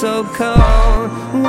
so cold.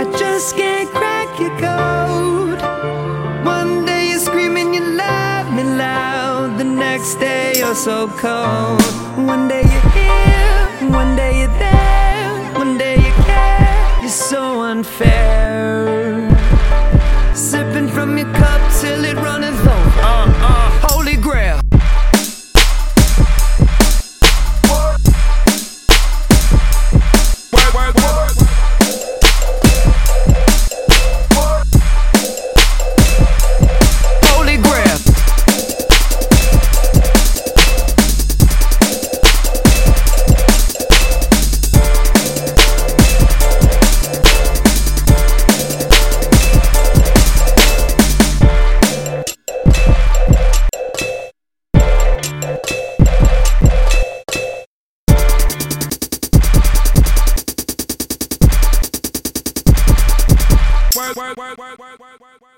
I just can't crack your code. One day you're screaming, you love me loud. The next day you're so cold. One day you're here, one day you're there. One day you care, you're so unfair. Work, work, work, work, work, work, work.